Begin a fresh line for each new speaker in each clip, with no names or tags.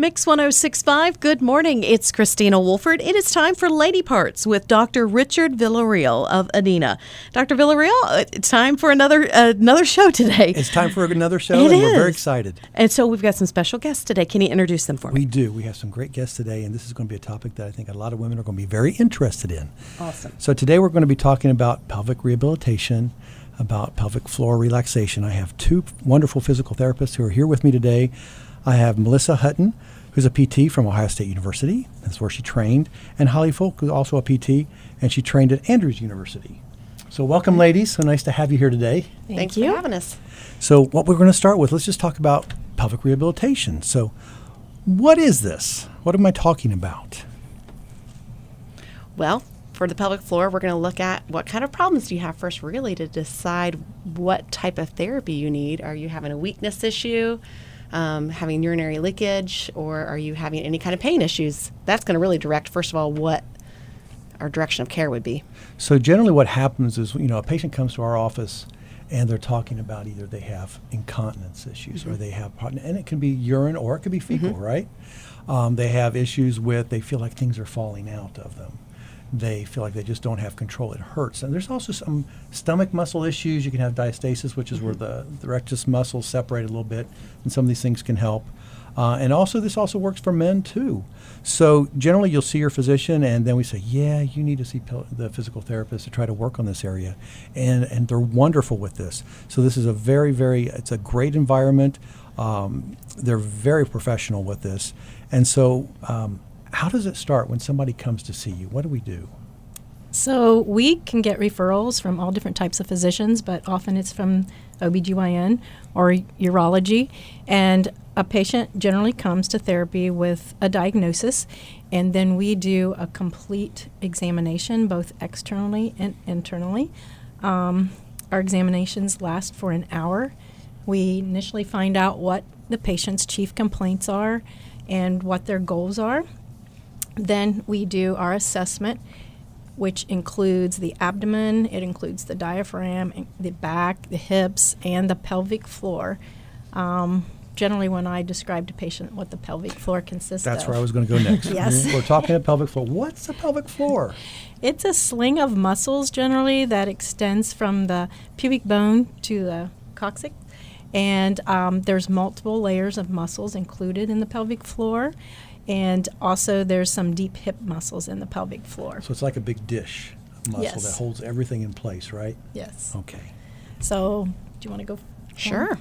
Mix 1065, good morning. It's Christina Wolford. It is time for Lady Parts with Dr. Richard Villarreal of Adena. Dr. Villarreal, uh, it's time for another uh, another show today.
It's time for another show,
It
and we're very excited.
And so we've got some special guests today. Can you introduce them for me?
We do. We have some great guests today, and this is going to be a topic that I think a lot of women are going to be very interested in.
Awesome.
So today we're going to be talking about pelvic rehabilitation, about pelvic floor relaxation. I have two wonderful physical therapists who are here with me today. I have Melissa Hutton, who's a PT from Ohio State University. That's where she trained, and Holly Folk, who's also a PT, and she trained at Andrews University. So welcome, ladies. So nice to have you here today.
Thank
Thanks
you.
for having us.
So, what we're going to start with, let's just talk about pelvic rehabilitation. So, what is this? What am I talking about?
Well, for the pelvic floor, we're going to look at what kind of problems do you have first, really, to decide what type of therapy you need. Are you having a weakness issue, um, having urinary leakage, or are you having any kind of pain issues? That's going to really direct, first of all, what our direction of care would be.
So, generally, what happens is, you know, a patient comes to our office and they're talking about either they have incontinence issues or they have, and it can be urine or it could be fecal, right? Um, they have issues with, they feel like things are falling out of them. They feel like they just don't have control. It hurts. And there's also some stomach muscle issues. You can have diastasis, which is where the, the rectus muscles separate a little bit, and some of these things can help. Uh, and also, this also works for men too. So generally, you'll see your physician, and then we say, "Yeah, you need to see pil- the physical therapist to try to work on this area," and and they're wonderful with this. So this is a very, very, it's a great environment. Um, they're very professional with this, and so. Um, how does it start when somebody comes to see you? What do we do?
So we can get referrals from all different types of physicians, but often it's from OBGYN or urology. And a patient generally comes to therapy with a diagnosis, and then we do a complete examination, both externally and internally. Um, our examinations last for an hour. We initially find out what the patient's chief complaints are and what their goals are. Then we do our assessment, which includes the abdomen, it includes the diaphragm, the back, the hips, and the pelvic floor. Um, generally, when I describe to patient what the pelvic floor consists
That's
of, That's
where I was going to go next.
Yes.
We're talking about pelvic floor. What's the pelvic floor?
It's a sling of muscles generally that extends from the pubic bone to the coccyx. And um, there's multiple layers of muscles included in the pelvic floor. And also, there's some deep hip muscles in the pelvic floor.
So it's like a big dish muscle
Yes.
that holds everything in place, right?
Yes.
Okay.
So, do you want to go?
Sure.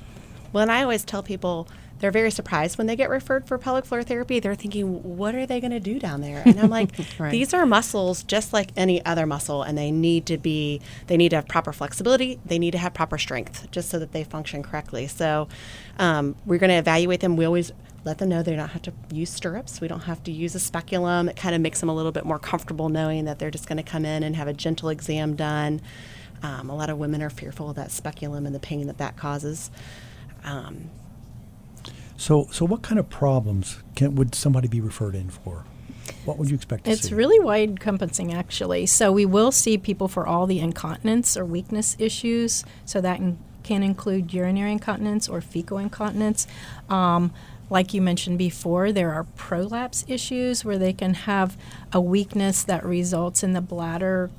Well, and I always tell people they're very surprised when they get referred for pelvic floor therapy. They're thinking, what are they going to do down there? And I'm like,
Right.
these are muscles just like any other muscle, and they need to be, they need to have proper flexibility. They need to have proper strength just so that they function correctly. So um, we're going to evaluate them. We always let them know they don't have to use stirrups. We don't have to use a speculum. It kind of makes them a little bit more comfortable knowing that they're just going to come in and have a gentle exam done. Um, a lot of women are fearful of that speculum and the pain that that causes. Um,
So, so what kind of problems can would somebody be referred in for? What would you expect to
It's
see?
really wide encompassing, actually. So we will see people for all the incontinence or weakness issues. So that in, can include urinary incontinence or fecal incontinence. Um, like you mentioned before, there are prolapse issues where they can have a weakness that results in the bladder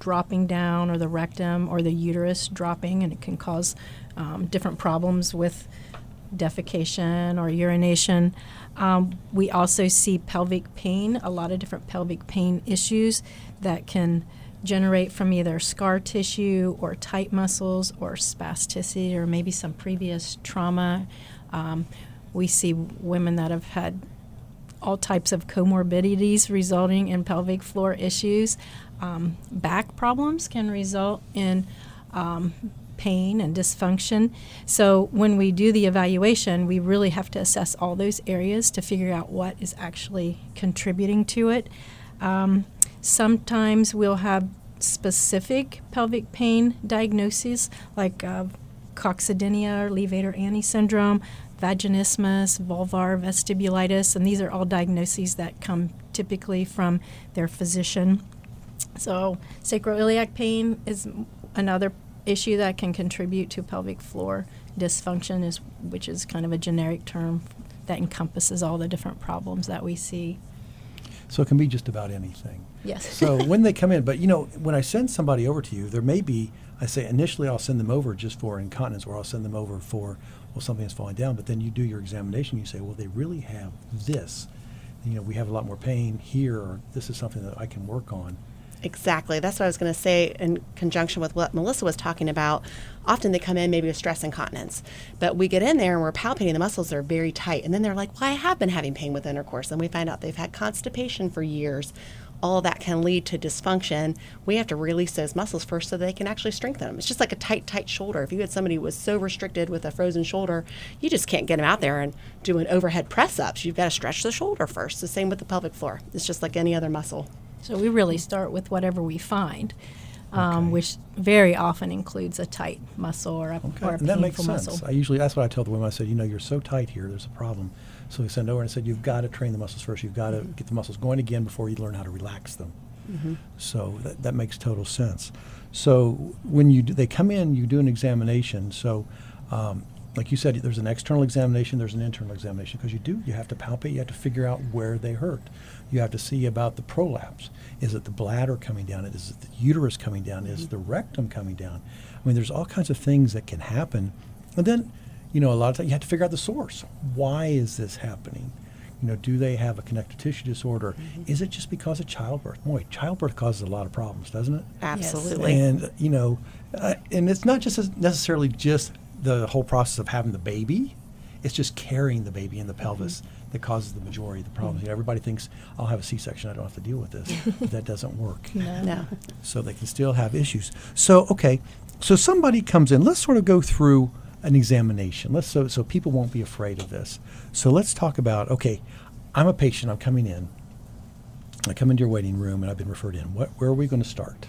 dropping down or the rectum or the uterus dropping, and it can cause um, different problems with defecation or urination. Um, we also see pelvic pain, a lot of different pelvic pain issues that can generate from either scar tissue or tight muscles or spasticity or maybe some previous trauma. Um, we see women that have had all types of comorbidities resulting in pelvic floor issues. Um, back problems can result in um, pain and dysfunction. So when we do the evaluation, we really have to assess all those areas to figure out what is actually contributing to it. Um, sometimes we'll have specific pelvic pain diagnoses like uh, coccydynia or Levator-Ani syndrome, vaginismus, vulvar vestibulitis, and these are all diagnoses that come typically from their physician. So, sacroiliac pain is another issue that can contribute to pelvic floor dysfunction, is which is kind of a generic term that encompasses all the different problems that we see.
So it can be just about anything.
Yes.
So when they come in, but you know, when I send somebody over to you, there may be, I say initially I'll send them over just for incontinence or I'll send them over for, well, something is falling down. But then you do your examination, you say, well, they really have this. You know, we have a lot more pain here, or this is something that I can work on.
Exactly. That's what I was going to say in conjunction with what Melissa was talking about. Often they come in maybe with stress incontinence, but we get in there and we're palpating the muscles they're very tight, and then they're like, "Well, I have been having pain with intercourse," and we find out they've had constipation for years. All that can lead to dysfunction. We have to release those muscles first so they can actually strengthen them. It's just like a tight, tight shoulder. If you had somebody who was so restricted with a frozen shoulder, you just can't get them out there and do an overhead press ups. You've got to stretch the shoulder first. The same with the pelvic floor. It's just like any other muscle.
So we really start with whatever we find, um,
Okay.
which very often includes a tight muscle or a,
Okay,
or a
and that makes
painful
sense.
muscle.
I usually that's what I tell the women. I said, you know, you're so tight here. There's a problem. So we sent over and said, you've got to train the muscles first. You've got to mm-hmm. get the muscles going again before you learn how to relax them. Mm-hmm. So that, that makes total sense. So when you do, they come in, you do an examination. So, um, like you said, there's an external examination, there's an internal examination because you do you have to palpate, you have to figure out where they hurt. You have to see about the prolapse. Is it the bladder coming down? Is it the uterus coming down? Is mm-hmm. the rectum coming down? I mean, there's all kinds of things that can happen, and then, you know, a lot of times you have to figure out the source. Why is this happening? You know, do they have a connective tissue disorder? Mm-hmm. Is it just because of childbirth? Boy, childbirth causes a lot of problems, doesn't it?
Absolutely.
And you know, uh, and it's not just necessarily just the whole process of having the baby; it's just carrying the baby in the mm-hmm. pelvis that causes the majority of the problems. Mm-hmm. You know, everybody thinks I'll have a C-section; I don't have to deal with this. but that doesn't work.
No. no.
So they can still have issues. So okay, so somebody comes in. Let's sort of go through an examination. Let's so so people won't be afraid of this. So let's talk about okay. I'm a patient. I'm coming in. I come into your waiting room and I've been referred in. What, where are we going to start?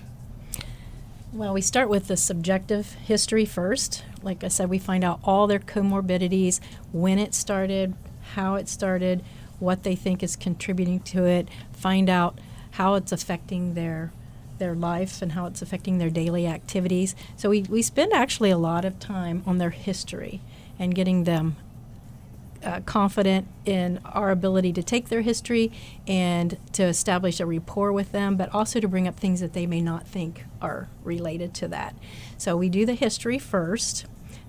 Well, we start with the subjective history first. Like I said, we find out all their comorbidities, when it started, how it started, what they think is contributing to it, find out how it's affecting their their life and how it's affecting their daily activities. So we, we spend actually a lot of time on their history and getting them uh, confident in our ability to take their history and to establish a rapport with them, but also to bring up things that they may not think are related to that. So we do the history first,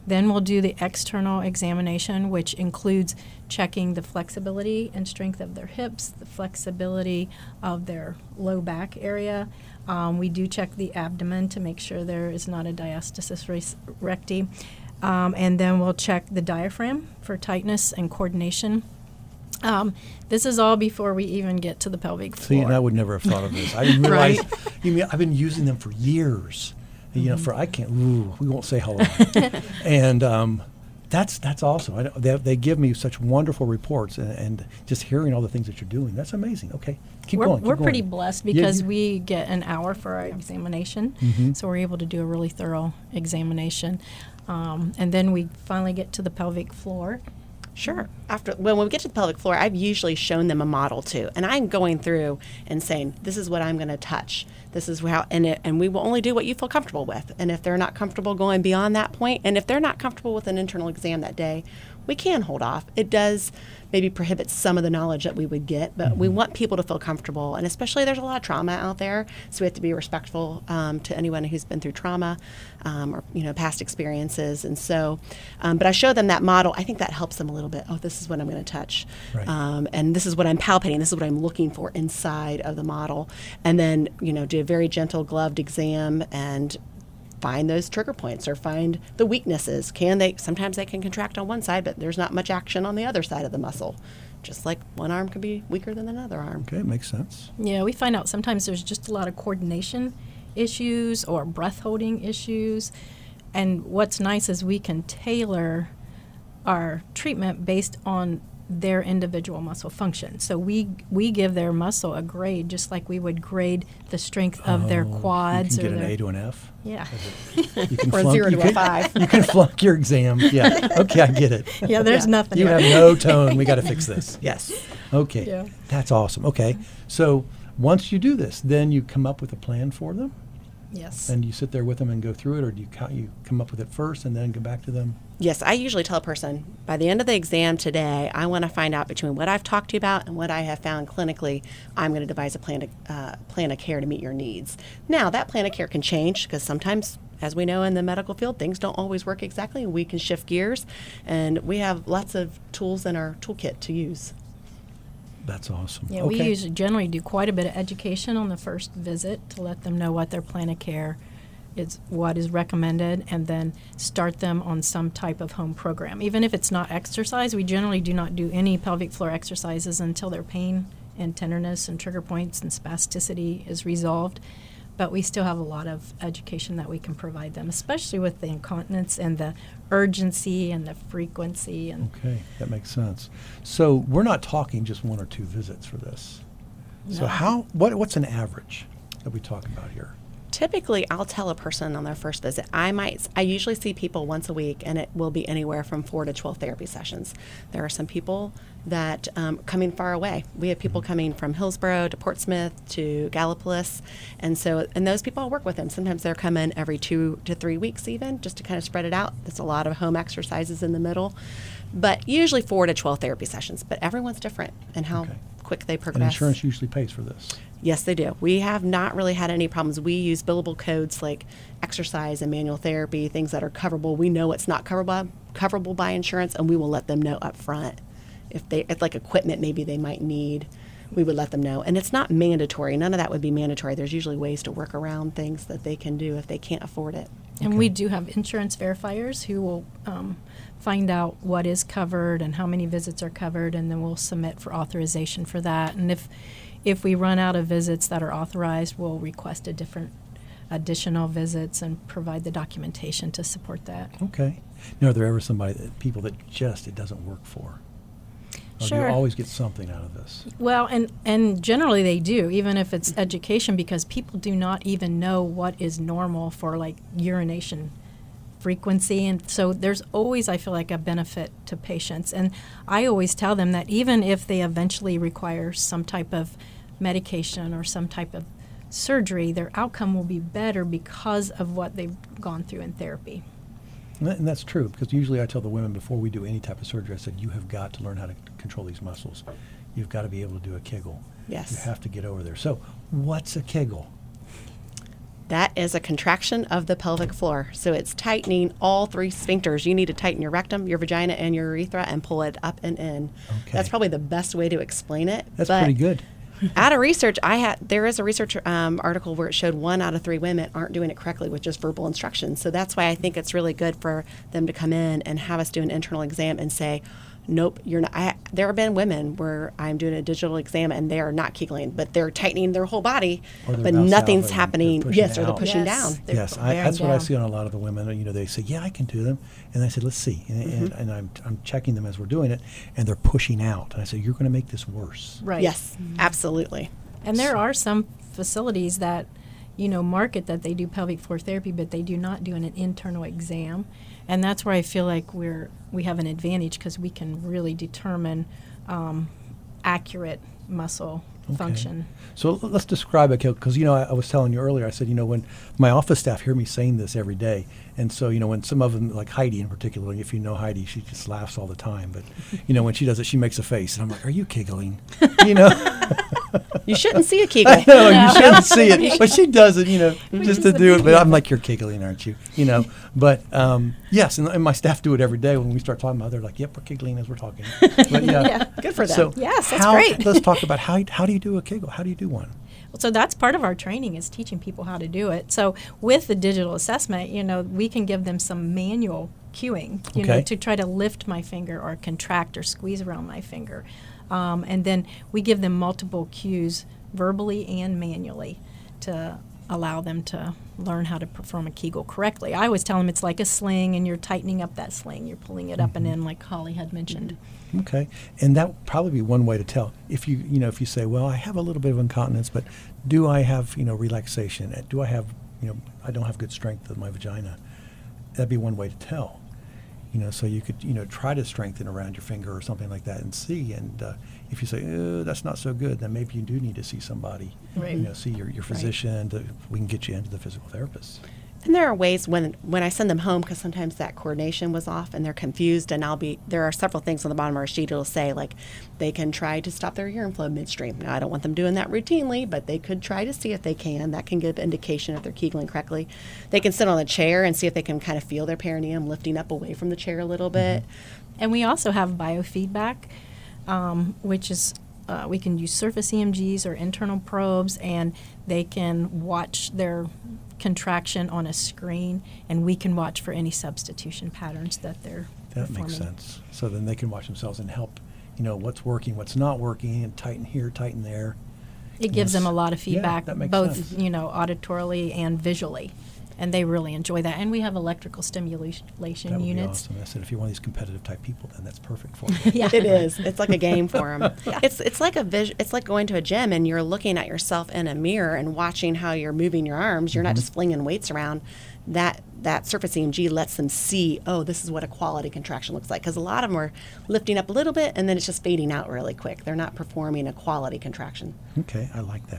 then we'll do the external examination, which includes checking the flexibility and strength of their hips, the flexibility of their low back area. Um, we do check the abdomen to make sure there is not a diastasis recti. Um, and then we'll check the diaphragm for tightness and coordination. Um, this is all before we even get to the pelvic
See,
floor.
and I would never have thought of this. I didn't realize. you mean I've been using them for years. You know, for I can't. Ooh, we won't say how long. and um, that's that's awesome. I, they, they give me such wonderful reports, and, and just hearing all the things that you're doing. That's amazing. Okay, keep
we're,
going. keep
we're pretty
going.
blessed
Yeah,
because
you-
we get an hour for our examination,
Mhm.
so we're able to do a really thorough examination, um, and then we finally get to the pelvic floor.
Sure. After when we get to the pelvic floor, I've usually shown them a model too, and I'm going through and saying, "This is what I'm going to touch. This is how," and it, and we will only do what you feel comfortable with. And if they're not comfortable going beyond that point, and if they're not comfortable with an internal exam that day, we can hold off. It does maybe prohibits some of the knowledge that we would get, but we want people to feel comfortable, and especially there's a lot of trauma out there, so we have to be respectful um, to anyone who's been through trauma um, or you know past experiences. And so, um, but I show them that model. I think that helps them a little bit. Oh, this is what I'm going to touch,
Right.
um, and this is what I'm palpating. This is what I'm looking for inside of the model, and then you know do a very gentle gloved exam and find those trigger points or find the weaknesses. Can they sometimes they can contract on one side, but there's not much action on the other side of the muscle. Just like one arm can be weaker than another arm.
Okay, makes sense.
Yeah, we find out sometimes there's just a lot of coordination issues or breath holding issues. And what's nice is we can tailor our treatment based on their individual muscle function. So we we give their muscle a grade just like we would grade the strength of their
Oh,
quads
You can
or
get an A to an F.
yeah.
You can
Or
flunk-
zero
you
to a
can-
five.
You can flunk your exam. Yeah. Okay, I get it.
yeah, there's nothing.
You
here.
have no tone. We got to fix this.
Yes.
Okay.
Yeah.
That's awesome. Okay. So once you do this, then you come up with a plan for them,
Yes.
and you sit there with them and go through it, or do you co- you come up with it first and then go back to them?
Yes, I usually tell a person by the end of the exam today, I want to find out between what I've talked to you about and what I have found clinically. I'm going to devise a plan of, uh, plan of care to meet your needs. Now, that plan of care can change because sometimes, as we know in the medical field, things don't always work exactly, and we can shift gears. And we have lots of tools in our toolkit to use.
That's awesome.
Yeah,
okay.
we usually generally do quite a bit of education on the first visit to let them know what their plan of care is, what is recommended, and then start them on some type of home program. Even if it's not exercise, we generally do not do any pelvic floor exercises until their pain and tenderness and trigger points and spasticity is resolved. But we still have a lot of education that we can provide them, especially with the incontinence and the urgency and the frequency and
Okay, that makes sense. So we're not talking just one or two visits for this. So how what what's an average that we talk about here?
Typically, I'll tell a person on their first visit. I might, I usually see people once a week, and it will be anywhere from four to twelve therapy sessions. There are some people that um, coming far away. We have people coming from Hillsboro to Portsmouth to Gallipolis, and so and those people I'll work with them. Sometimes they're coming every two to three weeks, even just to kind of spread it out. There's a lot of home exercises in the middle, but usually four to twelve therapy sessions. But everyone's different and how
Okay.
Quick they
And
progress.
insurance usually pays for this.
Yes, they do. We have not really had any problems. We use billable codes like exercise and manual therapy, things that are coverable. We know it's not coverable coverable by insurance, and we will let them know up front if they if like equipment maybe they might need. We would let them know, and it's not mandatory. None of that would be mandatory. There's usually ways to work around things that they can do if they can't afford it.
And we do have insurance verifiers who will um, find out what is covered and how many visits are covered, and then we'll submit for authorization for that. And if if we run out of visits that are authorized, we'll request a different additional visits and provide the documentation to support that.
Okay. Now, are there ever somebody that people that just it doesn't work for? Or do
Sure.
you always get something out of this?
Well, and and generally they do, even if it's education, because people do not even know what is normal for like urination frequency, and so there's always, I feel like, a benefit to patients. And I always tell them that even if they eventually require some type of medication or some type of surgery, their outcome will be better because of what they've gone through in therapy.
And, that's true because usually I tell the women before we do any type of surgery, I said you have got to learn how to control these muscles. You've got to be able to do a Kegel.
Yes.
You have to get over there. So, what's a Kegel?
That is a contraction of the pelvic floor. So it's tightening all three sphincters. You need to tighten your rectum, your vagina, and your urethra and pull it up and in.
Okay.
That's probably the best way to explain it.
That's
but
pretty good.
out of research, I had there is a research um, article where it showed one out of three women aren't doing it correctly with just verbal instructions. So that's why I think it's really good for them to come in and have us do an internal exam and say, "Nope, you're not." I, there have been women where I'm doing a digital exam and they are not kegling, but they're tightening their whole body, but nothing's happening. Yes, or they're pushing
Yes.
down.
They're
yes, I,
bearing
that's what I see on a lot of the women. You know, they say, "Yeah, I can do them," and I said, "Let's see," and, and, mm-hmm. and I'm, I'm checking them as we're doing it, and they're pushing out, and I said, "You're going to make this worse."
Right.
Yes, mm-hmm. absolutely.
And there are some facilities that, you know, market that they do pelvic floor therapy, but they do not do an internal exam, and that's where I feel like we're we have an advantage because we can really determine um, accurate muscle
Okay.
function.
So let's describe it, because you know I, I was telling you earlier. I said you know when my office staff hear me saying this every day, and so you know when some of them, like Heidi in particular, if you know Heidi, she just laughs all the time. But you know when she does it, she makes a face, and I'm like, "Are you giggling?" you know,
You shouldn't see a kegel.
I know you shouldn't see it, but she does it, you know, just to do it. But. I'm like, "You're giggling, aren't you?" You know. But um, yes, and, and my staff do it every day when we start talking about. it, They're like, "Yep, we're giggling as we're talking." But yeah,
Good for them.
So
Yes, that's
how-
great.
let's talk about how how do you do a kegel? How do you do one?
So that's part of our training is teaching people how to do it. So with the digital assessment, you know, we can give them some manual cueing, you know,
Okay.
to try to lift my finger or contract or squeeze around my finger. Um, and then we give them multiple cues verbally and manually to allow them to learn how to perform a Kegel correctly. I always tell them it's like a sling, and you're tightening up that sling. You're pulling it up and in, like Holly had mentioned.
Okay, and that would probably be one way to tell if you you know if you say, well, I have a little bit of incontinence, but do I have you know relaxation? Do I have you know I don't have good strength of my vagina? That'd be one way to tell. You know, so you could you know try to strengthen around your finger or something like that and see. And uh, if you say oh, that's not so good, then maybe you do need to see somebody.
Right.
You know, see your, your physician. To, we can get you into the physical therapist.
And there are ways when when I send them home because sometimes that coordination was off and they're confused and I'll be there are several things on the bottom of our sheet it'll say like they can try to stop their urine flow midstream. Now I don't want them doing that routinely, but they could try to see if they can. That can give indication if they're kegling correctly. They can sit on a chair and see if they can kind of feel their perineum lifting up away from the chair a little bit.
And we also have biofeedback, um, which is uh, we can use surface EMGs or internal probes, and they can watch their contraction on a screen, and we can watch for any substitution patterns that they're
That
performing.
makes sense. So then they can watch themselves and help. You know what's working, what's not working, and tighten here, tighten there.
It gives
Yes.
them a lot of
Yeah,
feedback,
makes
both
sense.
you know auditorily and visually, and they really enjoy that. And we have electrical stimulation
That would
units.
be awesome. I said, if you're one of these competitive type people, then that's perfect for you.
Yeah.
It is. It's like a game for them. It's it's like a vis- It's like going to a gym and you're looking at yourself in a mirror and watching how you're moving your arms. You're not mm-hmm. just flinging weights around. That that surface EMG lets them see. Oh, this is what a quality contraction looks like. Because a lot of them are lifting up a little bit and then it's just fading out really quick. They're not performing a quality contraction.
okay, I like that.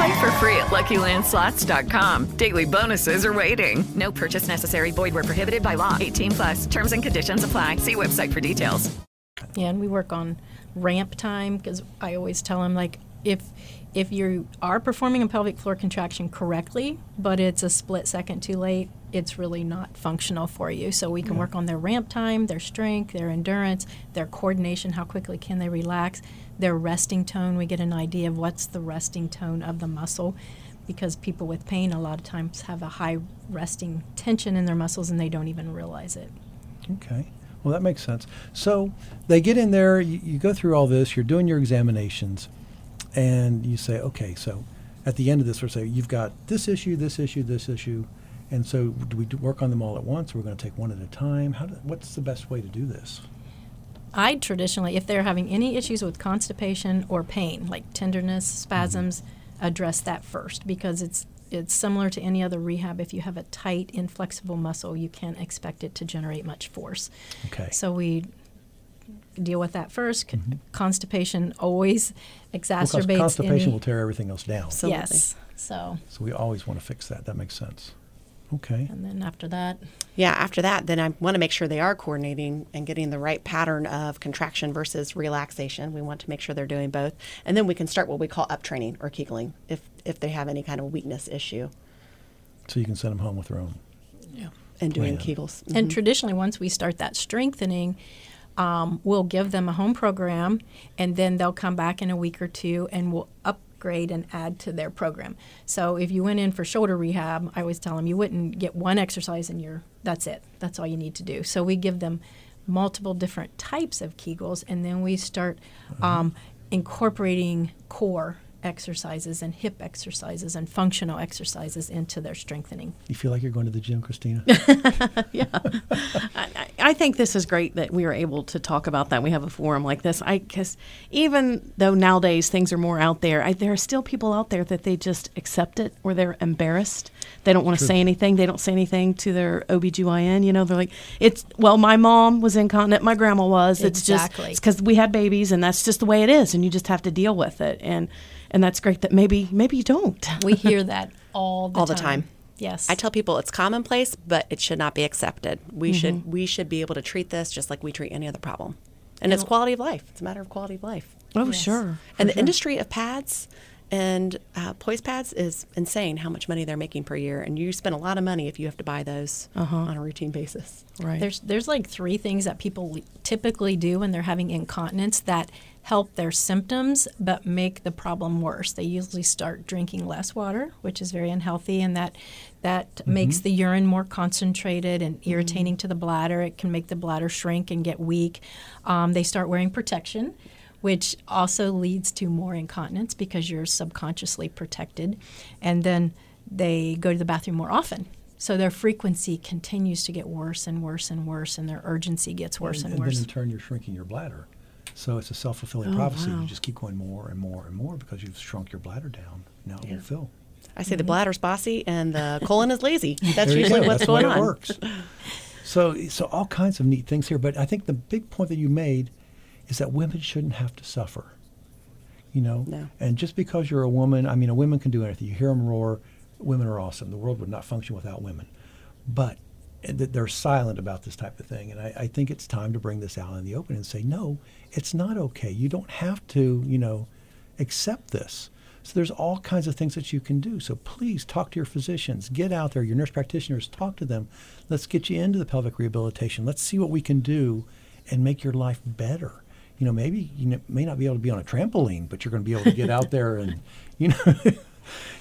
Play for free at LuckyLandSlots.com. Daily bonuses are waiting. No purchase necessary. Void where prohibited by law. 18 plus. Terms and conditions apply. See website for details.
Yeah, and we work on ramp time because I always tell them like if if you are performing a pelvic floor contraction correctly, but it's a split second too late, it's really not functional for you. So we can work on their ramp time, their strength, their endurance, their coordination, how quickly can they relax, their resting tone. We get an idea of what's the resting tone of the muscle because people with pain a lot of times have a high resting tension in their muscles and they don't even realize it.
Okay. Well, that makes sense. So they get in there, you, you go through all this, you're doing your examinations, and you say, okay, so at the end of this, we're saying, you've got this issue, this issue, this issue. And so do we work on them all at once? Or we're going to take one at a time? How do, what's the best way to do this?
I traditionally, if they're having any issues with constipation or pain, like tenderness,
Mm-hmm.
spasms, address that first because it's it's similar to any other rehab. If you have a tight, inflexible muscle, you can't expect it to generate much force.
Okay.
So we deal with that 1st Constipation always
Because
exacerbates
constipation
any,
will tear everything else down.
Absolutely.
Yes. So
So we always want to fix that. That makes sense. Okay.
and then after that,
Yeah, after that, then I want to make sure they are coordinating and getting the right pattern of contraction versus relaxation. We want to make sure they're doing both. And then we can start what we call up training or kegling if, if they have any kind of weakness issue
So you can send them home with their own. Yeah.
and doing
Plan.
kegels.
And traditionally, once we start that strengthening, um, we'll give them a home program, and then they'll come back in a week or two, and we'll upgrade and add to their program. So if you went in for shoulder rehab, I always tell them you wouldn't get one exercise and you're that's it. That's all you need to do. So we give them multiple different types of Kegels, and then we start um, incorporating core exercises and hip exercises and functional exercises into their strengthening.
You feel like you're going to the gym, Christina?
I, I think this is great that we are able to talk about that. We have a forum like this. I guess even though nowadays things are more out there, I, there are still people out there that they just accept it or they're embarrassed. They don't want to say anything. They don't say anything to their OBGYN. You know, they're like, it's, well, my mom was incontinent. My grandma was. It's
Exactly.
just, because we had babies and that's just the way it is. And you just have to deal with it. And, and that's great that maybe, maybe you don't.
We hear that all the
All the
time.
time.
Yes.
I tell people it's commonplace, but it should not be accepted. We should we should be able to treat this just like we treat any other problem. And it's quality of life. It's a matter of quality of life.
Oh, sure.
and the industry of pads And uh, Poise Pads is insane how much money they're making per year, and you spend a lot of money if you have to buy those on a routine basis.
Right.
There's there's like three things that people typically do when they're having incontinence that help their symptoms but make the problem worse. They usually start drinking less water, which is very unhealthy, and that that makes the urine more concentrated and irritating to the bladder. It can make the bladder shrink and get weak. Um, they start wearing protection. Which also leads to more incontinence because you're subconsciously protected. And then they go to the bathroom more often. So their frequency continues to get worse and worse and worse, and their urgency gets worse
and,
and,
and
worse.
then in turn, you're shrinking your bladder. So it's a self fulfilling oh, prophecy. You just keep going more and more and more because you've shrunk your bladder down. Now it will fill.
I say the bladder's bossy and the colon is lazy. That's usually
go.
what's
That's
going on.
It works. So, so all kinds of neat things here. But I think the big point that you made is that women shouldn't have to suffer. You know,
No.
and just because you're a woman, I mean, a woman can do anything. You hear them roar. Women are awesome. The world would not function without women. But uh, th- they're silent about this type of thing, and I, I think it's time to bring this out in the open and say, no, it's not okay. You don't have to, you know, accept this. So there's all kinds of things that you can do. So please talk to your physicians. Get out there, your nurse practitioners, talk to them. Let's get you into the pelvic rehabilitation. Let's see what we can do and make your life better. You know, maybe you may not be able to be on a trampoline, but you're going to be able to get out there and, you know,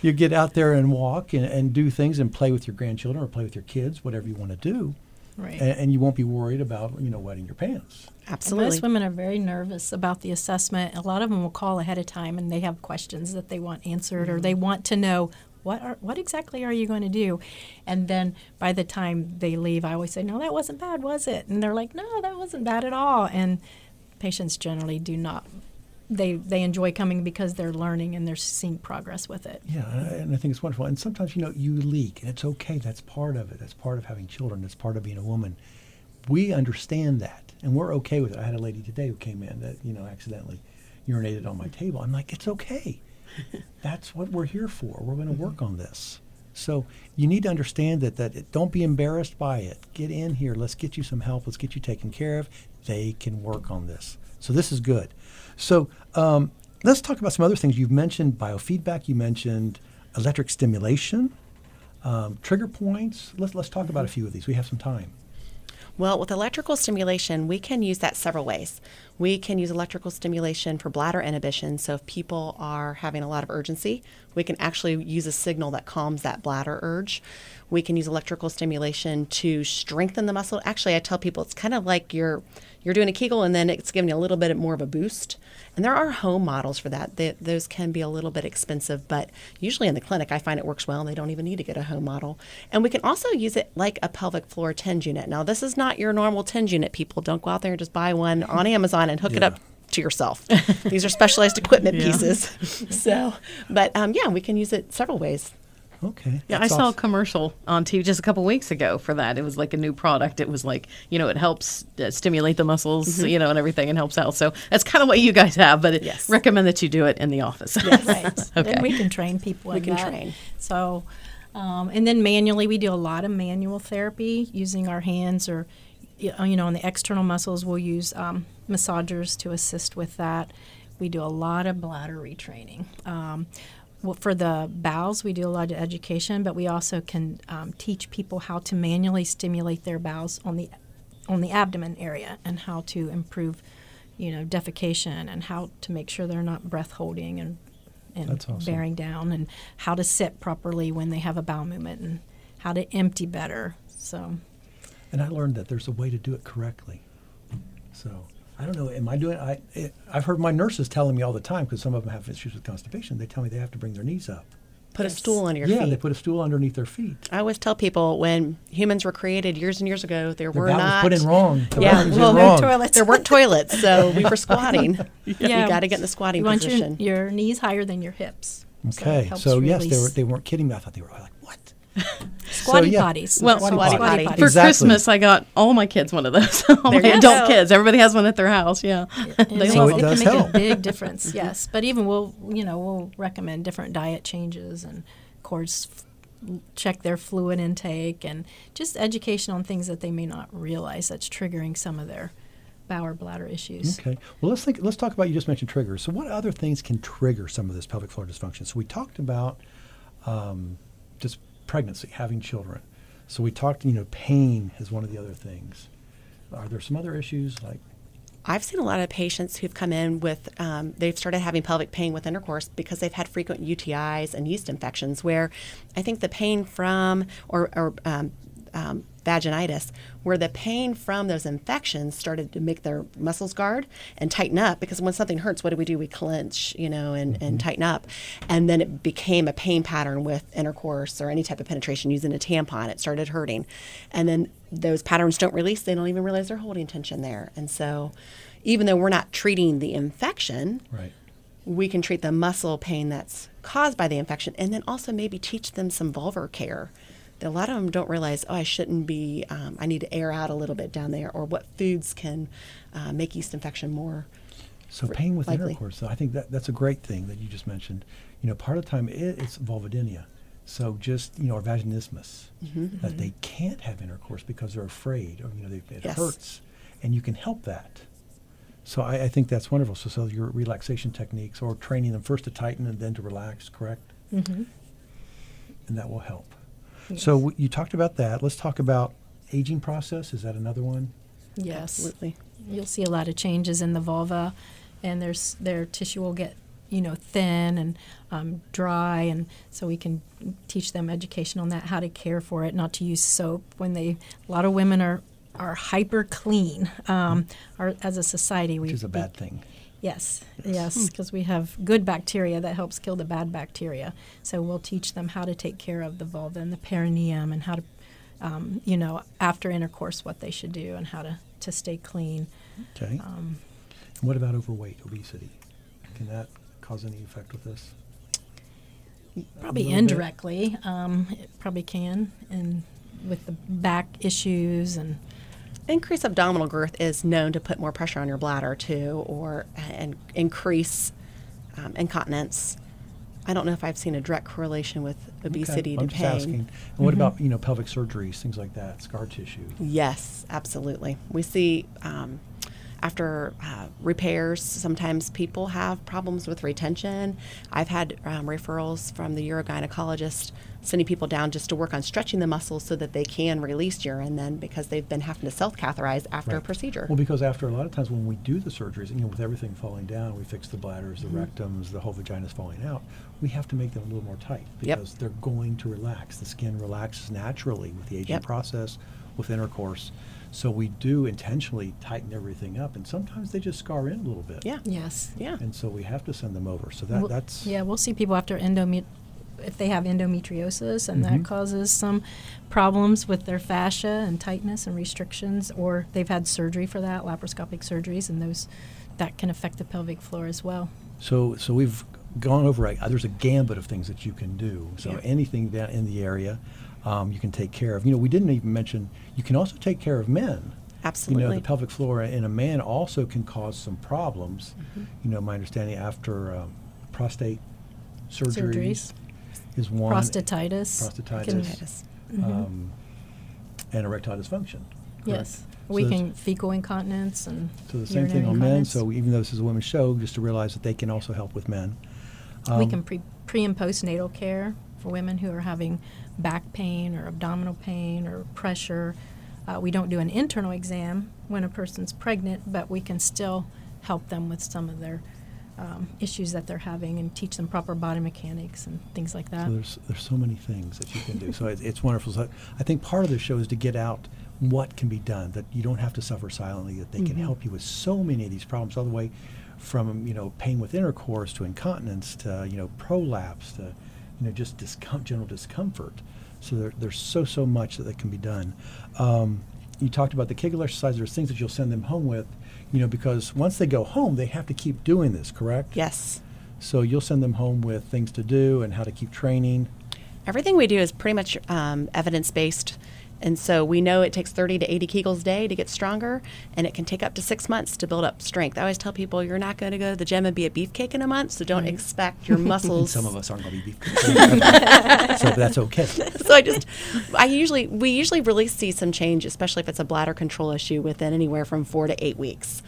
you get out there and walk and, and do things and play with your grandchildren or play with your kids, whatever you want to do.
Right.
And, and you won't be worried about, you know, wetting your pants.
Absolutely.
Most women are very nervous about the assessment. A lot of them will call ahead of time and they have questions that they want answered or they mm-hmm. want to know what are what exactly are you going to do? And then by the time they leave, I always say, "No, that wasn't bad, was it?" And they're like, "No, that wasn't bad at all." And patients generally do not they they enjoy coming because they're learning and they're seeing progress with it.
Yeah, and I, think it's wonderful. And sometimes, you know, you leak, and it's okay. That's part of it. That's part of having children. That's part of being a woman. We understand that, and we're okay with it. I had a lady today who came in that, you know, accidentally urinated on my table. I'm like, it's okay. That's what we're here for. We're going to mm-hmm. work on this. So you need to understand that. That it, don't be embarrassed by it. Get in here. Let's get you some help. Let's get you taken care of. They can work on this. So this is good. So um, let's talk about some other things. You've mentioned biofeedback. You mentioned electric stimulation, um, trigger points. Let's let's talk about a few of these. We have some time.
Well, with electrical stimulation, we can use that several ways. We can use electrical stimulation for bladder inhibition. So, if people are having a lot of urgency, we can actually use a signal that calms that bladder urge. We can use electrical stimulation to strengthen the muscle. Actually, I tell people it's kind of like you're you're doing a Kegel and then it's giving you a little bit more of a boost. And there are home models for that. They, those can be a little bit expensive, but usually in the clinic, I find it works well and they don't even need to get a home model. And we can also use it like a pelvic floor TENS unit. Now, this is not your normal TENS unit, people. Don't go out there and just buy one on Amazon and hook it up to yourself. These are specialized equipment pieces. so, but um, yeah, we can use it several ways.
Okay.
Yeah, I
That's
saw a commercial on TV just a couple weeks ago for that. It was like a new product. It was like, you know, it helps uh, stimulate the muscles, you know, and everything and helps out. So that's kind of what you guys have, but it,
Yes.
recommend that you do it in the office.
Right.
Okay.
And we can train people.
We
in
can
that.
train.
So, um, and then manually, we do a lot of manual therapy using our hands or, uh, you know, on the external muscles, we'll use um, massagers to assist with that. We do a lot of bladder retraining. Um, well, for the bowels, we do a lot of education, but we also can um, teach people how to manually stimulate their bowels on the on the abdomen area and how to improve, you know, defecation and how to make sure they're not breath holding and and
awesome.
bearing down and how to sit properly when they have a bowel movement and how to empty better. So
And I learned that there's a way to do it correctly. So I don't know. Am I doing? I it, I've heard my nurses telling me all the time because some of them have issues with constipation. They tell me they have to bring their knees up.
Put a stool under your
yeah,
feet.
they put a stool underneath their feet.
I always tell people when humans were created years and years ago, there
The
were not
was put in wrong. The
Yeah,
valve was in
well,
wrong.
toilets.
there weren't toilets, so we were squatting. You
Yeah.
got to get in the squatting
you want your,
position.
your knees higher than your hips.
Okay,
helps
so, yes, they were they weren't kidding me. I thought they were like what?
squatty
yeah.
potties.
Well,
Squatty
Squatty
potty.
potty.
For
Exactly.
Christmas, I got all my kids one of those. all
There
my adult
go.
kids. Everybody has one at their house. Yeah.
And
They
it,
So
love
it
it
does
can make
help.
a big difference. Yes, but even we'll you know we'll recommend different diet changes and of course f- check their fluid intake and just education on things that they may not realize that's triggering some of their bowel bladder issues.
Okay. Well, let's think. Let's talk about. You just mentioned triggers. So, what other things can trigger some of this pelvic floor dysfunction? So, we talked about um, just pregnancy, having children. So, we talked. You know, pain is one of the other things. Are there some other issues like?
I've seen a lot of patients who've come in with, um, they've started having pelvic pain with intercourse because they've had frequent UTIs and yeast infections, where I think the pain from, or, or um, um, vaginitis, where the pain from those infections started to make their muscles guard and tighten up. Because when something hurts, what do we do? We clench, you know, and,
Mm-hmm.
and tighten up. And then it became a pain pattern with intercourse or any type of penetration using a tampon. It started hurting. And then those patterns don't release. They don't even realize they're holding tension there. And so, even though we're not treating the infection,
Right.
we can treat the muscle pain that's caused by the infection and then also maybe teach them some vulvar care. A lot of them don't realize, oh, I shouldn't be, um, I need to air out a little bit down there, or what foods can uh, make yeast infection more.
So pain with
likely.
intercourse, though, I think that that's a great thing that you just mentioned. You know, part of the time it, it's vulvodynia. So just you know, or vaginismus,
Mm-hmm.
that they can't have intercourse because they're afraid, or you know, they, it
Yes.
hurts, and you can help that. So I, I think that's wonderful. So, so your relaxation techniques, or training them first to tighten and then to relax, correct?
Mm-hmm.
And that will help. So w- you talked about that. Let's talk about aging process. Is that another one?
Yes.
Absolutely.
You'll see a lot of changes in the vulva, and there's their tissue will get you know thin and um, dry, and so we can teach them education on that, how to care for it, not to use soap when they. A lot of women are are hyper clean. Um, our, as a society, we
Which is a bad thing.
Yes, yes, because we have good bacteria that helps kill the bad bacteria. So we'll teach them how to take care of the vulva and the perineum and how to, um, you know, after intercourse, what they should do and how to, to stay clean.
Okay.
Um,
and what about overweight, obesity? Can that cause any effect with this?
Probably indirectly, um, it probably can, and with the back issues and
Increased abdominal girth is known to put more pressure on your bladder too, or and increase um, incontinence. I don't know if I've seen a direct correlation with obesity
I'm
to pain.
asking. And what about you know pelvic surgeries, things like that, scar tissue?
Yes, absolutely. We see um, after uh, repairs, sometimes people have problems with retention. I've had um, referrals from the urogynecologist sending people down just to work on stretching the muscles so that they can release urine then because they've been having to self catheterize after a procedure.
Well, because after a lot of times when we do the surgeries, you know, with everything falling down, we fix the bladders, the
Mm-hmm.
rectums, the whole vagina's falling out. We have to make them a little more tight
Yep.
because they're going to relax. The skin relaxes naturally with the aging
Yep.
process, with intercourse. So we do intentionally tighten everything up, and sometimes they just scar in a little bit.
yeah.
yes,
Yeah.
And so we have to send them over. So that
Well,
that's
yeah. We'll see people after endomet if they have endometriosis, and
Mhm.
that causes some problems with their fascia and tightness and restrictions, or they've had surgery for that, laparoscopic surgeries, and those that can affect the pelvic floor as well.
So, so we've gone over. A, there's a gambit of things that you can do. So
Yeah.
anything down in the area, um, you can take care of. You know, we didn't even mention you can also take care of men. Absolutely. You know, the pelvic floor in a man also can cause some problems.
Mm-hmm.
You know, my understanding after um, prostate surgeries,
Surgeries.
is one.
Prostatitis.
Prostatitis.
Tinnitus.
Um, and erectile dysfunction. correct?
Yes.
So
We can fecal incontinence and
So the same thing on men. So even though this is a women's show, just to realize that they can also help with men.
we
Um,
can pre pre and postnatal care for women who are having back pain or abdominal pain or pressure. Uh, we don't do an internal exam when a person's pregnant, but we can still help them with some of their um, issues that they're having and teach them proper body mechanics and things like that.
So there's there's so many things that you can do. so it, it's wonderful. So I think part of the show is to get out what can be done. That you don't have to suffer silently. That they can help you with so many of these problems, all the way from you know pain with intercourse to incontinence to you know prolapse to you know just discom- general discomfort. So there, there's so so much that, that can be done. Um, you talked about the Kegel exercise. There's things that you'll send them home with, you know, because once they go home, they have to keep doing this. Correct?
Yes.
So you'll send them home with things to do and how to keep training.
Everything we do is pretty much um, evidence based, And so we know it takes 30 to 80 Kegels a day to get stronger, and it can take up to six months to build up strength. I always tell people you're not going to go to the gym and be a beefcake in a month, so don't mm-hmm. expect your muscles.
Some of us aren't going to be beefcakes, so that's okay.
so I just, I usually, we usually really see some change, especially if it's a bladder control issue, within anywhere from four to eight weeks.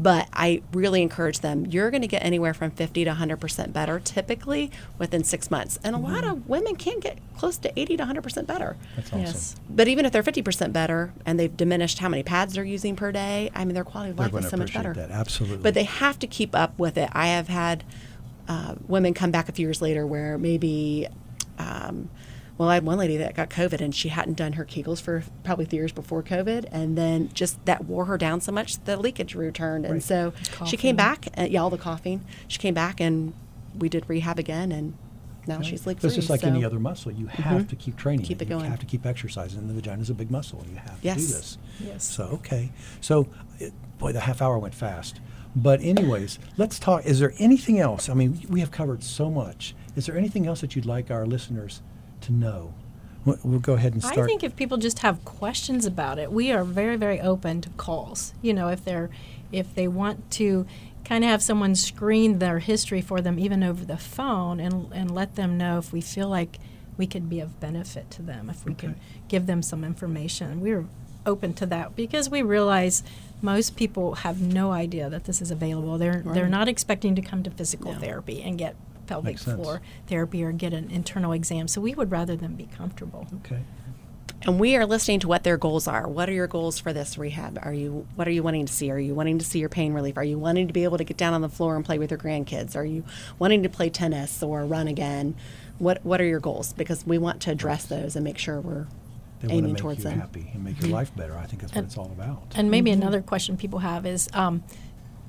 But I really encourage them. You're going to get anywhere from 50 to 100% better typically within six months. And a lot of women can get close to 80 to 100% better.
That's awesome.
Yes.
But even if they're 50% better and they've diminished how many pads they're using per day, I mean, their quality of
They're
life is so much
appreciate
better.
that. Absolutely.
But they have to keep up with it. I have had uh, women come back a few years later where maybe, um, well, I had one lady that got COVID and she hadn't done her Kegels for probably three years before COVID, and then just that wore her down so much the leakage returned, and
Right.
so she came back. Uh, yeah, all the coughing. She came back and we did rehab again, and now she's leak free.
It's just like
so-
any other muscle. You have to keep training.
Keep it
You
going.
have to keep exercising. And the vagina is a big muscle. You have to do this.
Yes.
So okay. So, it, boy, the half hour went fast. But anyways, let's talk. Is there anything else? I mean, we have covered so much. Is there anything else that you'd like our listeners to know? We'll, we'll go ahead and start.
I think if people just have questions about it, we are very, very open to calls. You know, if they're if they want to kind of have someone screen their history for them, even over the phone, and and let them know if we feel like we could be of benefit to them, if we can
Okay.
give them some information. We're open to that because we realize most people have no idea that this is available. They're they're not expecting to come to physical therapy and get pelvic
Makes sense.
floor therapy or get an internal exam. So we would rather them be comfortable.
okay.
and we are listening to what their goals are. What are your goals for this rehab? Are you what are you wanting to see? Are you wanting to see your pain relief? Are you wanting to be able to get down on the floor and play with your grandkids? Are you wanting to play tennis or run again? What what are your goals? Because we want to address those and make sure we're
They want to
aiming
make
towards
you
them.
happy and make your life better. I think that's what
And-
it's all about.
And maybe another question people have is um,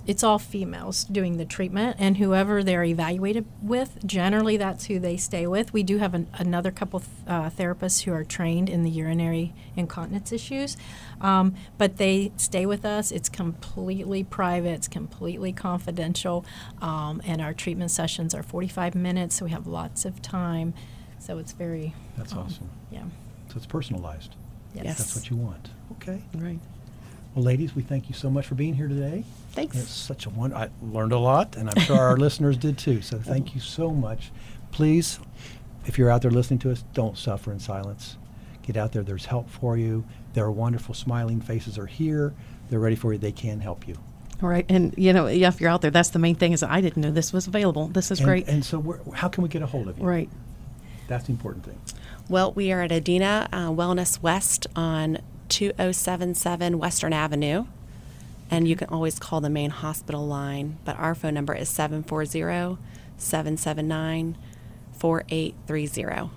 it's all females doing the treatment, and whoever they're evaluated with, generally that's who they stay with. We do have an, another couple uh, therapists who are trained in the urinary incontinence issues, um, but they stay with us. It's completely private, it's completely confidential, um, and our treatment sessions are 45 minutes, so we have lots of time. So it's very,
That's
um,
awesome.
yeah.
So it's personalized.
Yes.
That's what you want. Okay.
Right.
Well, ladies, we thank you so much for being here today.
Thanks.
It's such a one. I learned a lot, and I'm sure our listeners did too. So thank you so much. Please, if you're out there listening to us, don't suffer in silence. Get out there. There's help for you. There are wonderful smiling faces are here. They're ready for you. They can help you.
All right, and you know, yeah, if you're out there, that's the main thing. Is I didn't know this was available. This is
And,
great.
And so, how can we get a hold of you?
right.
That's the important thing.
Well, we are at Adena uh, Wellness West on 2077 Western Avenue. And you can always call the main hospital line, but our phone number is 740 779 4830.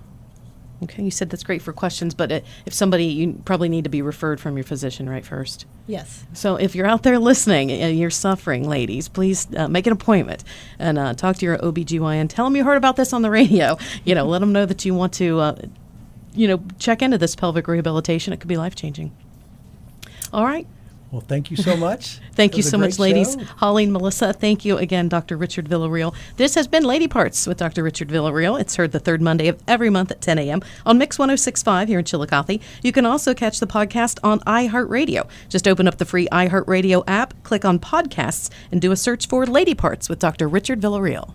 Okay, you said that's great for questions, but uh, if somebody, you probably need to be referred from your physician, right, first.
Yes.
So if you're out there listening and you're suffering, ladies, please uh, make an appointment and uh, talk to your OBGYN. Tell them you heard about this on the radio. You know, let them know that you want to, uh, you know, check into this pelvic rehabilitation. It could be life changing. All right.
Well, thank you so much.
Thank you so much, ladies.
show.
Holly and Melissa, thank you again, Dr. Richard Villarreal. This has been Lady Parts with Dr. Richard Villarreal. It's heard the third Monday of every month at 10 a.m. on Mix 1065 here in Chillicothe. You can also catch the podcast on iHeartRadio. Just open up the free iHeartRadio app, click on podcasts, and do a search for Lady Parts with Dr. Richard Villarreal.